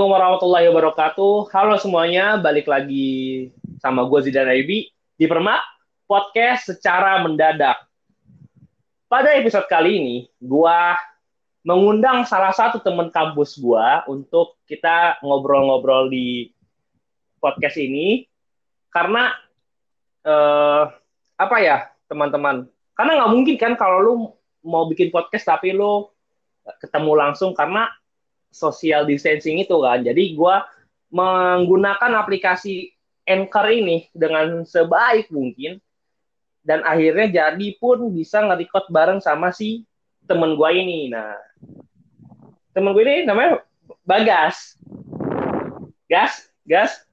Assalamualaikum warahmatullahi wabarakatuh. Halo semuanya, balik lagi sama gue Zidan Aibi di Permak Podcast secara mendadak. Pada episode kali ini, gue mengundang salah satu teman kampus gue untuk kita ngobrol-ngobrol di podcast ini karena eh, apa ya teman-teman? Karena nggak mungkin kan kalau lu mau bikin podcast tapi lu ketemu langsung karena social distancing itu kan. Jadi gue menggunakan aplikasi Anchor ini dengan sebaik mungkin dan akhirnya jadi pun bisa nge-record bareng sama si temen gue ini. Nah, temen gue ini namanya Bagas. Gas, Gas.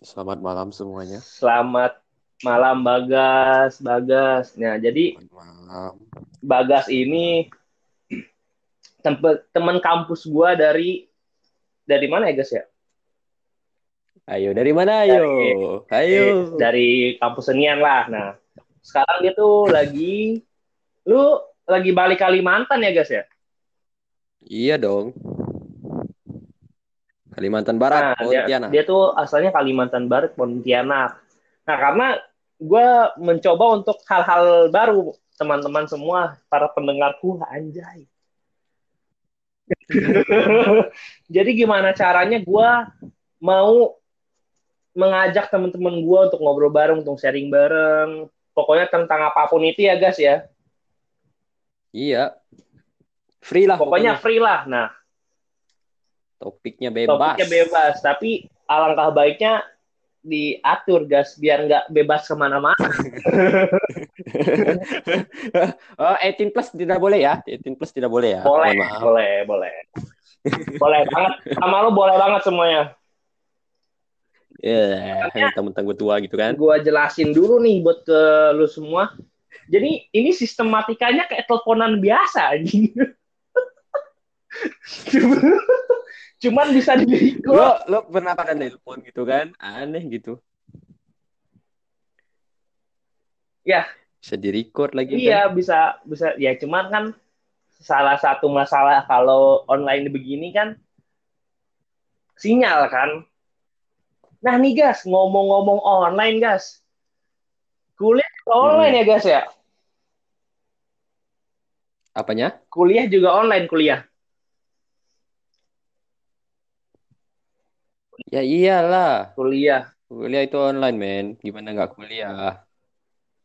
Selamat malam semuanya. Selamat malam Bagas, Bagas. Nah, jadi. Bagas ini teman kampus gua dari dari mana ya guys ya? Ayo dari mana ayo? Ayo. Eh, dari kampus senian lah. Nah, sekarang dia tuh lagi lu lagi balik Kalimantan ya guys ya? Iya dong. Kalimantan Barat, Nah, dia, Pontianak. dia tuh asalnya Kalimantan Barat Pontianak. Nah, karena gua mencoba untuk hal-hal baru teman-teman semua para pendengarku anjay. Jadi gimana caranya gua mau mengajak teman-teman gua untuk ngobrol bareng, untuk sharing bareng. Pokoknya tentang apa pun itu ya guys ya. Iya. Free lah Pokoknya pokoknya. free lah. Nah, Topiknya bebas. topiknya bebas. Tapi alangkah baiknya diatur guys, biar nggak bebas ke mana-mana. oh, 18 plus tidak boleh ya? 18 plus tidak boleh ya? Boleh, Mohon boleh, boleh. boleh banget. Sama lu boleh banget semuanya. Ya, teman-teman gue tua gitu kan. Gua jelasin dulu nih buat ke lu semua. Jadi ini sistematikanya kayak teleponan biasa anjing. Cuman bisa di Lo lo pernah pada nelpon gitu kan? Aneh gitu. Ya. Bisa di-record lagi kan? Iya, bisa bisa ya cuman kan salah satu masalah kalau online begini kan sinyal kan. Nah nih gas, ngomong-ngomong online gas. Kuliah online ya gas ya? Apanya? Kuliah juga online kuliah. Ya iyalah. Kuliah. Kuliah itu online, men. Gimana nggak kuliah?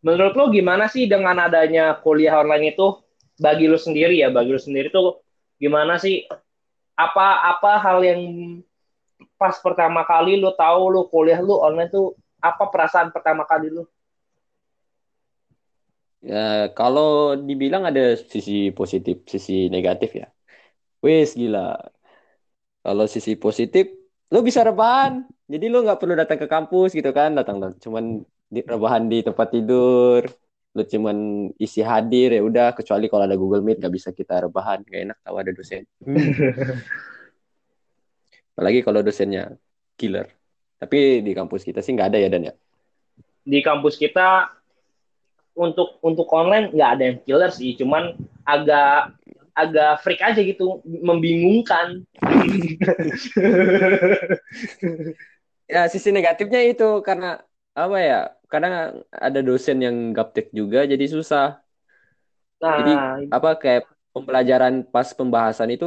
Menurut lo gimana sih dengan adanya kuliah online itu bagi lo sendiri ya, bagi lo sendiri tuh gimana sih? Apa apa hal yang pas pertama kali lo tahu lo kuliah lo online tuh apa perasaan pertama kali lo? Ya, kalau dibilang ada sisi positif, sisi negatif ya. Wes, gila. Kalau sisi positif, lo bisa rebahan. Jadi lo nggak perlu datang ke kampus gitu kan. Datang, cuman di, rebahan di tempat tidur. Lo cuman isi hadir ya udah. Kecuali kalau ada Google Meet nggak bisa kita rebahan. Gak enak tahu ada dosen. Hmm. Apalagi kalau dosennya killer. Tapi di kampus kita sih nggak ada ya Dan ya. Di kampus kita untuk untuk online nggak ada yang killer sih, cuman agak agak freak aja gitu, membingungkan. Ya, sisi negatifnya itu karena apa ya? Kadang ada dosen yang gaptek juga jadi susah. Nah, Jadi apa kayak pembelajaran pas pembahasan itu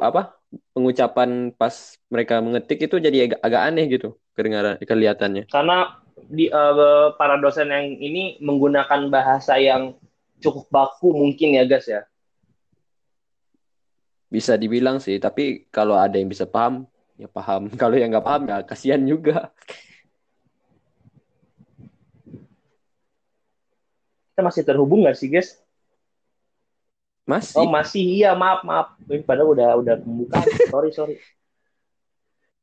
apa? Pengucapan pas mereka mengetik itu jadi agak, agak aneh gitu kedengaran kelihatannya. karena di eh, para dosen yang ini menggunakan bahasa yang cukup baku mungkin ya guys ya. Bisa dibilang sih, tapi kalau ada yang bisa paham, ya paham. Kalau yang nggak paham ya kasihan juga. Kita masih terhubung nggak sih guys? Masih. Oh masih iya maaf maaf. Padahal udah udah pembukaan. Sorry sorry.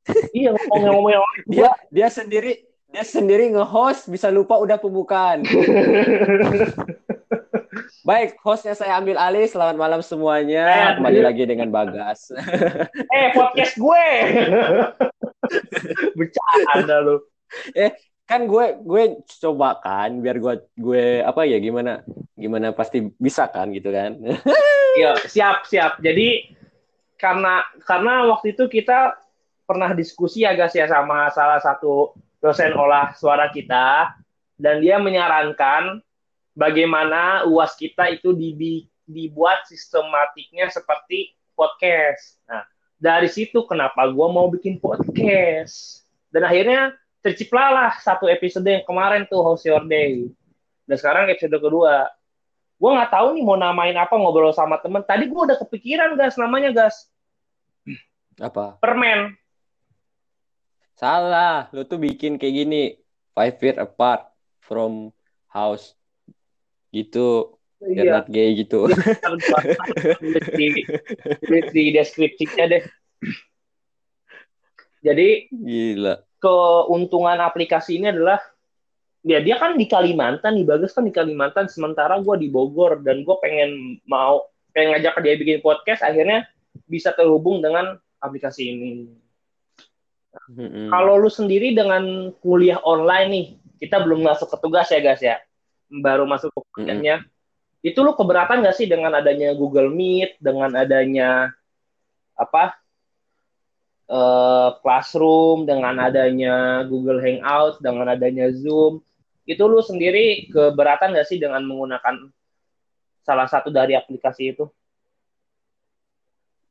iya ngomong-ngomong Dia dia sendiri dia sendiri nge-host bisa lupa udah pembukaan. Baik, hostnya saya ambil alih. Selamat malam semuanya. Kembali lagi dengan Bagas. eh podcast gue. Bercanda lu. kan gue gue coba kan biar gue gue apa ya gimana gimana pasti bisa kan gitu kan Iya, siap, siap. Jadi karena karena waktu itu kita pernah diskusi ya guys ya sama salah satu dosen olah suara kita dan dia menyarankan bagaimana UAS kita itu dibuat sistematiknya seperti podcast. Nah, dari situ kenapa gue mau bikin podcast. Dan akhirnya terciptalah satu episode yang kemarin tuh Host Your Day. Dan sekarang episode kedua. Gue nggak tahu nih mau namain apa ngobrol sama temen. Tadi gue udah kepikiran gas namanya gas. Apa? Permen. Salah, lu tuh bikin kayak gini. Five feet apart from house. Gitu. Biar Iya. not gay gitu. Tulis di, tulis di deskripsinya deh. Jadi Gila. keuntungan aplikasi ini adalah ya dia kan di Kalimantan nih Bagus kan di Kalimantan sementara gue di Bogor dan gue pengen mau pengen ngajak dia bikin podcast akhirnya bisa terhubung dengan aplikasi ini. Mm-mm. Kalau lu sendiri dengan kuliah online nih, kita belum masuk ke tugas ya guys ya, baru masuk ke kuliahnya. Itu lu keberatan gak sih dengan adanya Google Meet, dengan adanya apa eh, Classroom, dengan adanya Google Hangout, dengan adanya Zoom, itu lu sendiri keberatan gak sih dengan menggunakan salah satu dari aplikasi itu?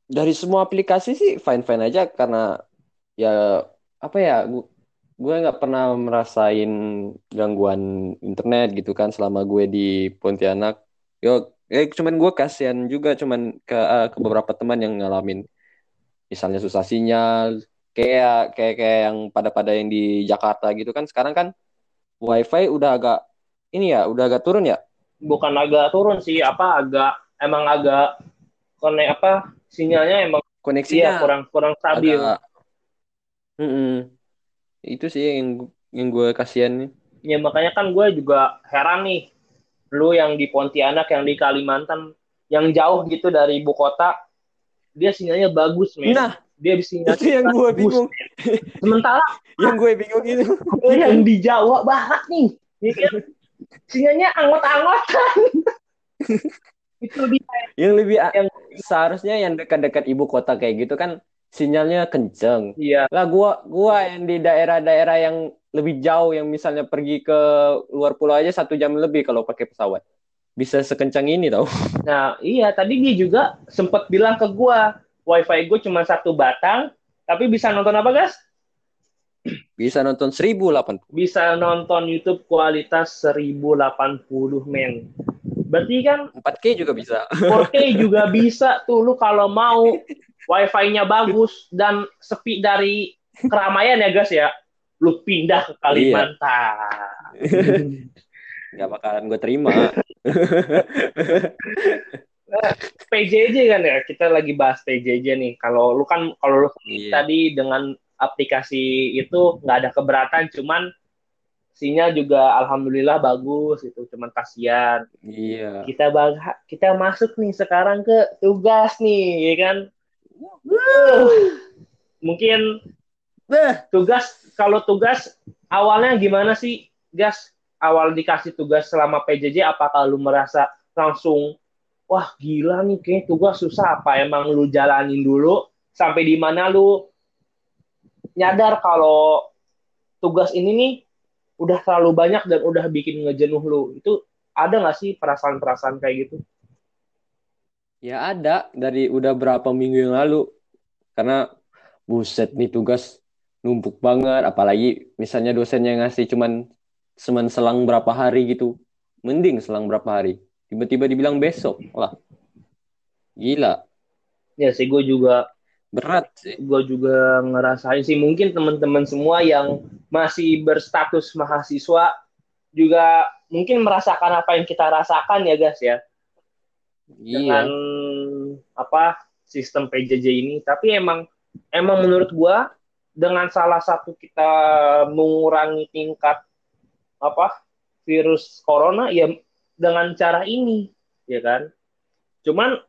Dari semua aplikasi sih fine-fine aja karena ya apa ya gue nggak pernah merasain gangguan internet gitu kan selama gue di Pontianak. Yo, eh cuman gue kasihan juga cuman ke eh, ke beberapa teman yang ngalamin misalnya susah sinyal kayak kayak kayak yang pada-pada yang di Jakarta gitu kan sekarang kan wifi udah agak ini ya udah agak turun ya Bukan agak turun sih, apa agak emang agak konek apa sinyalnya emang iya koneksinya kurang kurang stabil. agak Mm-mm. Itu sih yang yang gue kasihan nih Ya makanya kan gue juga heran nih, lu yang di Pontianak, yang di Kalimantan, yang jauh gitu dari ibu kota, dia sinyalnya bagus, men. nah Dia sinyalnya itu yang gue bingung Sementara yang gue bingung itu lu yang di Jawa Barat nih, ya kan? sinyalnya anggot-anggotan. Itu lebih yang lebih Yang- seharusnya yang dekat-dekat ibu kota kayak gitu kan sinyalnya kenceng. Iya, lah gua gua yang di daerah-daerah yang lebih jauh yang misalnya pergi ke luar pulau aja satu jam lebih kalau pakai pesawat. Bisa sekencang ini tau. Nah, iya tadi dia juga sempat bilang ke gua, wifi gue cuma satu batang, tapi bisa nonton apa, guys? bisa nonton 1080 Bisa nonton YouTube kualitas 1080 men. Berarti kan 4K juga bisa 4K juga bisa tuh lu kalau mau wifi-nya bagus dan sepi dari keramaian ya, guys ya. Lu pindah ke Kalimantan. nggak bakalan gue terima PJJ kan ya, kita lagi bahas PJJ nih. Kalau lu kan kalau lu iya tadi dengan aplikasi itu nggak ada keberatan, cuman sinyal juga alhamdulillah bagus itu, cuman kasihan. iya Kita bang kita masuk nih sekarang ke tugas nih, ya kan? Uh, mungkin Beh, tugas kalau tugas awalnya gimana sih, Gas? Awal dikasih tugas selama PJJ, apakah lu merasa langsung wah gila nih kayak tugas susah apa emang lu jalanin dulu sampai di mana lu nyadar kalau tugas ini nih udah terlalu banyak dan udah bikin ngejenuh lu itu ada nggak sih perasaan-perasaan kayak gitu? Ya ada dari udah berapa minggu yang lalu. Karena buset nih tugas numpuk banget apalagi misalnya dosennya ngasih cuman cuman selang berapa hari gitu. Mending selang berapa hari. Tiba-tiba dibilang besok wah gila. Ya sih gue juga berat sih. gue juga ngerasain sih. Mungkin teman-teman semua yang masih berstatus mahasiswa juga mungkin merasakan apa yang kita rasakan ya guys ya. Dengan iya apa sistem PJJ ini. Tapi emang emang menurut gua dengan salah satu kita mengurangi tingkat apa virus corona ya dengan cara ini ya kan? Cuman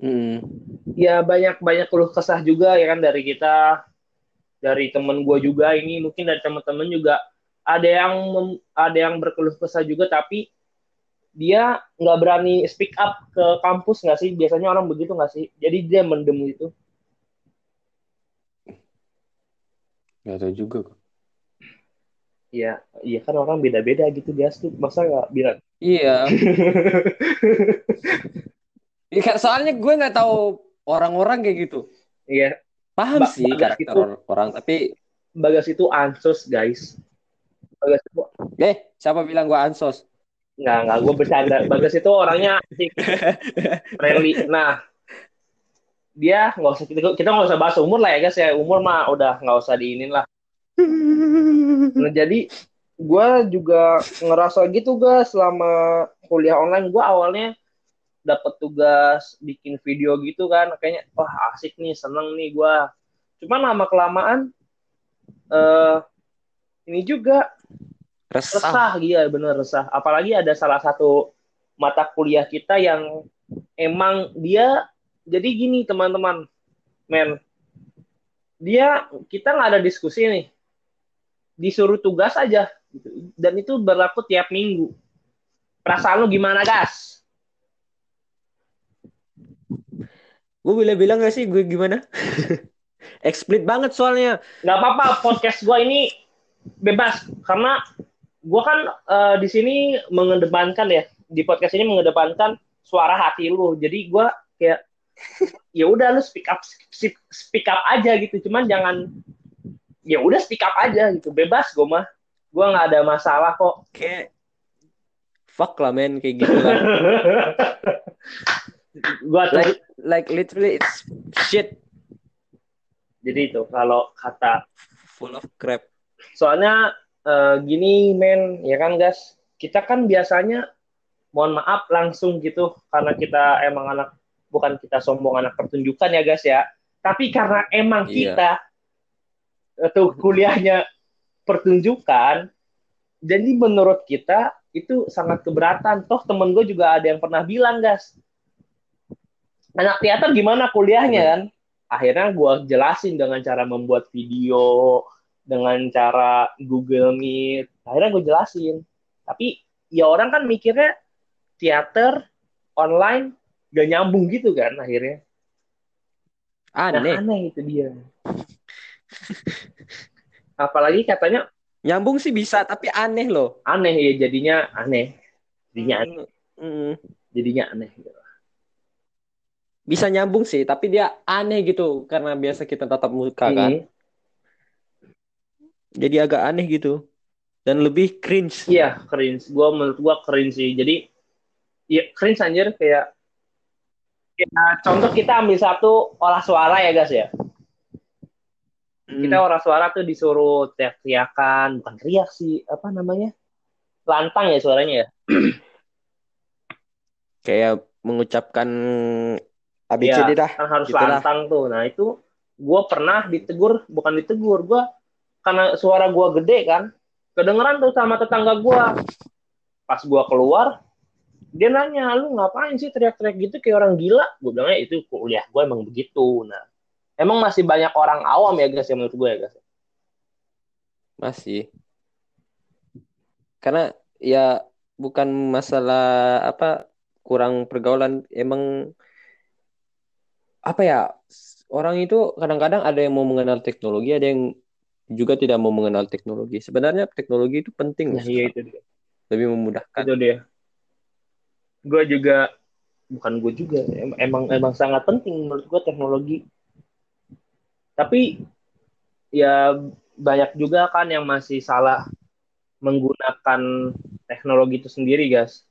Mm. ya banyak banyak keluh kesah juga ya kan dari kita dari temen gue juga ini mungkin dari temen-temen juga. Ada yang mem, ada yang berkeluh kesah juga tapi dia nggak berani speak up ke kampus nggak sih? Biasanya orang begitu nggak sih? Jadi dia mendem itu nggak ada juga kok. Iya, iya kan orang beda-beda gitu dia tuh masa nggak bilang? Iya. Iya soalnya gue nggak tahu orang-orang kayak gitu. Iya, Paham Ba- sih Bagas karakter itu- orang, orang, tapi Bagas itu ansos guys. Bagas itu eh siapa bilang gue ansos? nggak nggak gue bercanda. Bagas itu orangnya friendly. Nah, dia nggak usah kita kita nggak usah bahas umur lah ya guys ya. Umur mah udah nggak usah diinin lah. Nah jadi gue juga ngerasa gitu guys selama kuliah online gue awalnya dapat tugas bikin video gitu kan. Kayaknya wah asik nih seneng nih gue cuman lama kelamaan eh ini juga Resah. resah iya bener resah. Apalagi ada salah satu mata kuliah kita yang emang dia jadi gini teman-teman men. Dia kita nggak ada diskusi nih. Disuruh tugas aja gitu. dan itu berlaku tiap minggu. Perasaan lu gimana gas Gue boleh bilang gak sih gue gimana? Explit banget soalnya. nggak apa-apa podcast gua ini bebas. Karena gua kan eh, di sini mengedepankan ya di podcast ini mengedepankan suara hati lu. Jadi gua kayak ya udah lu speak up speak, up aja gitu. Cuman jangan ya udah speak up aja gitu. Bebas gua mah. Gua nggak ada masalah kok. Kayak fuck lah men. Kayak gitu kan. gua tuh like like literally it's shit jadi itu kalau kata full of crap. soalnya eh, gini men ya kan guys kita kan biasanya mohon maaf langsung gitu karena kita emang anak bukan kita sombong anak pertunjukan ya guys ya tapi karena emang Iya. kita itu kuliahnya pertunjukan jadi menurut kita itu sangat keberatan toh temen gue juga ada yang pernah bilang guys anak teater gimana kuliahnya kan akhirnya gue jelasin dengan cara membuat video dengan cara Google Meet. Akhirnya gue jelasin. Tapi ya orang kan mikirnya teater online gak nyambung gitu kan akhirnya. Nah, Aneh. aneh itu dia. Apalagi katanya Nyambung sih bisa tapi aneh loh. aneh ya jadinya aneh. Jadinya aneh. Mm. Jadinya aneh. Bisa nyambung sih tapi dia aneh gitu karena biasa kita tatap muka kan. Hmm. Jadi agak aneh gitu. Dan lebih cringe. Iya, cringe. Gua menurut gua cringe sih. Jadi ya cringe anjir kayak ya, contoh kita ambil satu olah suara ya guys ya. Hmm. kita orang suara tuh disuruh teriak-teriakan bukan teriak sih apa namanya lantang ya suaranya ya kayak mengucapkan ABCD dah. kan harus Gitu lah. lantang tuh. Nah itu gue pernah ditegur bukan ditegur gue karena suara gue gede kan kedengeran tuh sama tetangga gue pas gue keluar dia nanya lu ngapain sih teriak-teriak gitu? Kayak orang gila. Gue bilangnya itu kuliah gue emang begitu. Nah emang masih banyak orang awam ya guys ya menurut gue ya guys? Masih. Karena ya bukan masalah apa kurang pergaulan. Emang apa ya orang itu kadang-kadang ada yang mau mengenal teknologi ada yang juga tidak mau mengenal teknologi. Sebenarnya teknologi itu penting nah iya itu dia. Lebih memudahkan. Itu dia. Gue juga bukan gue juga em- emang emang sangat penting menurut gue teknologi. Tapi ya banyak juga kan yang masih salah menggunakan teknologi itu sendiri guys.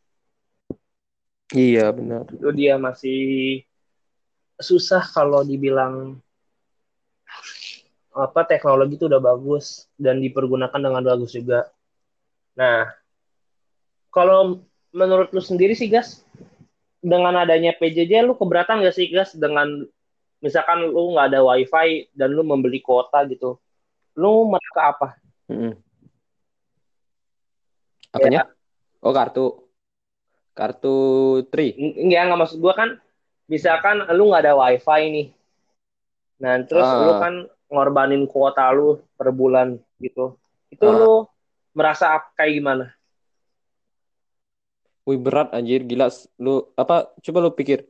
Iya benar. Itu dia masih susah kalau dibilang apa teknologi itu udah bagus dan dipergunakan dengan bagus juga. Nah, kalau menurut lu sendiri sih, Gas, dengan adanya PJJ, lu keberatan gak sih, Gas, dengan misalkan lu nggak ada WiFi dan lu membeli kuota gitu, lu mereka apa? Mm-mm. apanya oh kartu kartu tri Enggak, nggak maksud gua kan, misalkan lu nggak ada WiFi nih, nah terus Ah. lu kan ngorbanin kuota lu per bulan gitu, itu Ah. lu merasa kayak gimana? Wih berat anjir gila lu apa coba lu pikir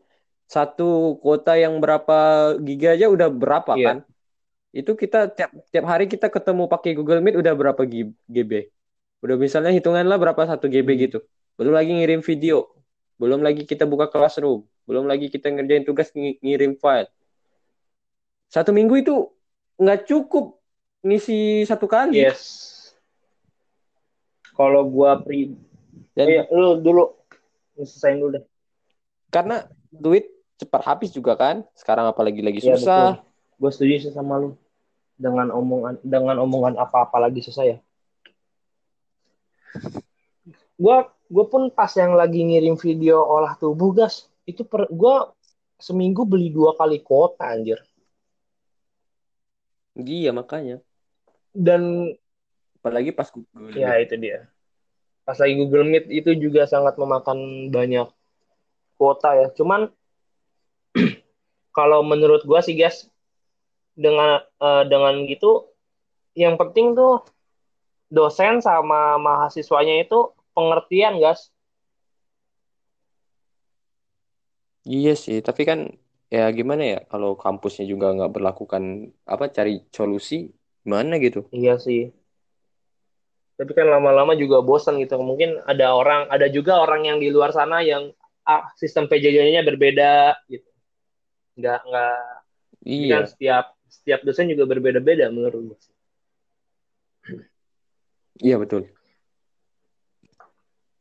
satu kuota yang berapa giga aja udah berapa Iya. kan Itu kita tiap tiap hari kita ketemu pakai Google Meet udah berapa GB? Udah misalnya hitungan lah berapa satu GB Hmm. gitu. Belum lagi ngirim video. Belum lagi kita buka classroom. Belum lagi kita ngerjain tugas ng- ngirim file. Satu minggu itu nggak cukup ngisi satu kali. Yes. Kalau gua pri, Dan eh, lu dulu selesaiin dulu deh. karena duit cepat habis juga kan. Sekarang apalagi lagi Iya, susah. Gue setuju sih sama lu dengan omongan dengan omongan apa-apa lagi susah ya. Gua gue pun pas yang lagi ngirim video olah tubuh gas itu per gua seminggu beli dua kali kuota anjir Iya makanya. dan Apalagi pas Google. ya itu dia pas lagi Google Meet itu juga sangat memakan banyak kuota ya cuman kalau menurut gua sih guys dengan eh, dengan gitu yang penting tuh dosen sama mahasiswanya itu pengertian guys Iya sih, tapi kan ya gimana ya kalau kampusnya juga nggak berlakukan apa cari solusi gimana gitu. iya sih tapi kan lama-lama juga bosan gitu mungkin ada orang ada juga orang yang di luar sana yang ah, sistem PJJ-nya berbeda gitu nggak nggak Iya, kan setiap setiap dosen juga berbeda-beda menurut gue. iya betul.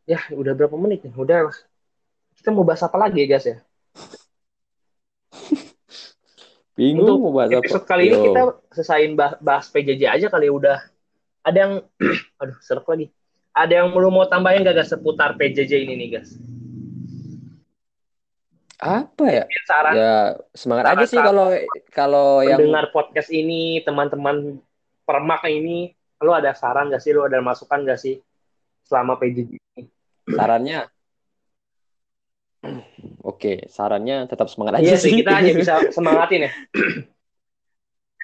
Ya, udah berapa menit nih? Udah lah. Kita mau bahas apa lagi ya, guys ya? Bingung Untuk mau bahas apa. Episode kali ini Yo. kita selesaiin bah- bahas PJJ aja kali ya, udah. Ada yang aduh, serak lagi. Ada yang belum mau tambahin gak guys seputar PJJ ini nih, guys? apa ya? Saran Ya semangat saran- aja sih kalau kalau yang pendengar podcast ini, teman-teman permak ini, lu ada saran gak sih? Lu ada masukan gak sih selama PJJ ini? sarannya. Oke, sarannya tetap semangat aja Iya sih, kita hanya bisa semangatin ya.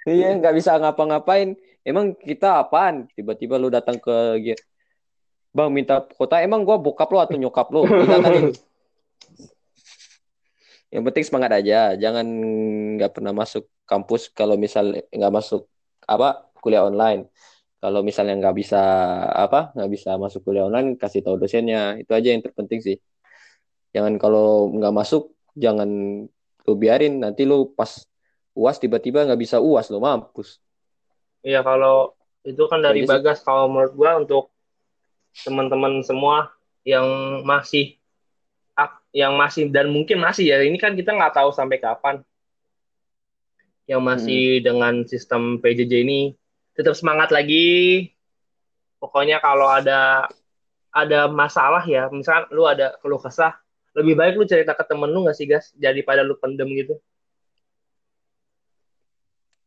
Iya, nggak bisa ngapa-ngapain. Emang kita apaan? Tiba-tiba lu datang ke Bang minta kota, emang gua bokap lo atau nyokap lo? Kita itu. Yang penting semangat aja, jangan nggak pernah masuk kampus kalau misal nggak masuk apa kuliah online. Kalau misalnya nggak bisa apa nggak bisa masuk kuliah online, kasih tahu dosennya. Itu aja yang terpenting sih. Jangan kalau nggak masuk, jangan lu biarin. Nanti lu pas uas tiba-tiba nggak bisa uas lo mampus. Iya kalau itu kan dari Aja sih. Bagas. Kalau menurut gua untuk teman-teman semua yang masih yang masih dan mungkin masih ya ini kan kita nggak tahu sampai kapan. Yang masih dengan sistem PJJ ini tetap semangat lagi. Pokoknya kalau ada ada masalah ya misalkan lu ada keluh kesah lebih baik lu cerita ke temen lu nggak sih guys daripada lu pendem gitu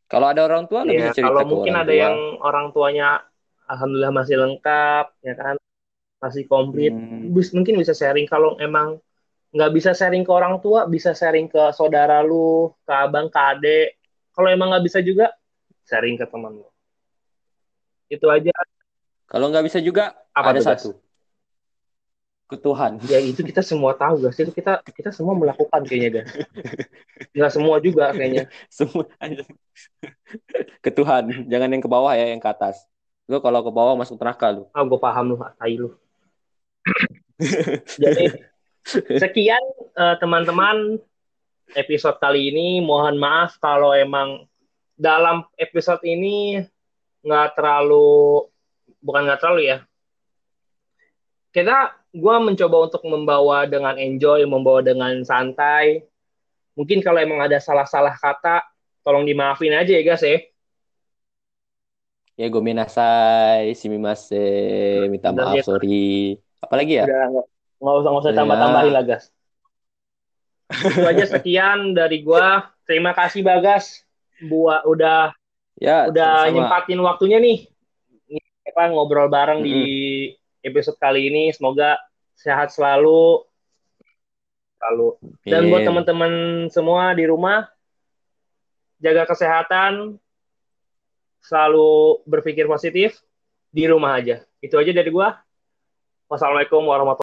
Kalau ada orang tua lebih Ya, cerita kalau mungkin orang ada tua. yang orang tuanya alhamdulillah masih lengkap, ya kan, masih komplit, Hmm. bis- mungkin bisa sharing. Kalau emang nggak bisa sharing ke orang tua, bisa sharing ke saudara lu, ke abang, ke adek. Kalau emang nggak bisa juga, sharing ke teman lu. Itu aja. Kalau nggak bisa juga Apa ada tuh, Gas? satu. Ke Tuhan. Ya itu kita semua tahu, guys. Itu kita kita semua melakukan kayaknya, guys. Nggak semua juga kayaknya. Semua ke Tuhan. Jangan yang ke bawah ya, yang ke atas. Lu kalau ke bawah masuk neraka lu. Ah, gue paham lu, tai lu. Jadi sekian eh, teman-teman episode kali ini. Mohon maaf kalau emang dalam episode ini nggak terlalu bukan nggak terlalu ya. Kita gue mencoba untuk membawa dengan enjoy, membawa dengan santai. Mungkin kalau emang ada salah-salah kata, tolong dimaafin aja ya guys ya. Ya gue minasai, simimase, minta Udah, maaf, ya. sorry. Apalagi ya? Udah nggak usah nggak usah Ya. tambah-tambahin lah guys. Itu aja sekian dari gua. Terima kasih Bagas buat udah Ya, udah sama-sama. nyempatin waktunya nih apa ngobrol bareng di episode kali ini. Semoga sehat selalu. Selalu. Dan buat teman-teman semua di rumah jaga kesehatan, selalu berpikir positif di rumah aja. Itu aja dari gua. Wassalamualaikum warahmatullahi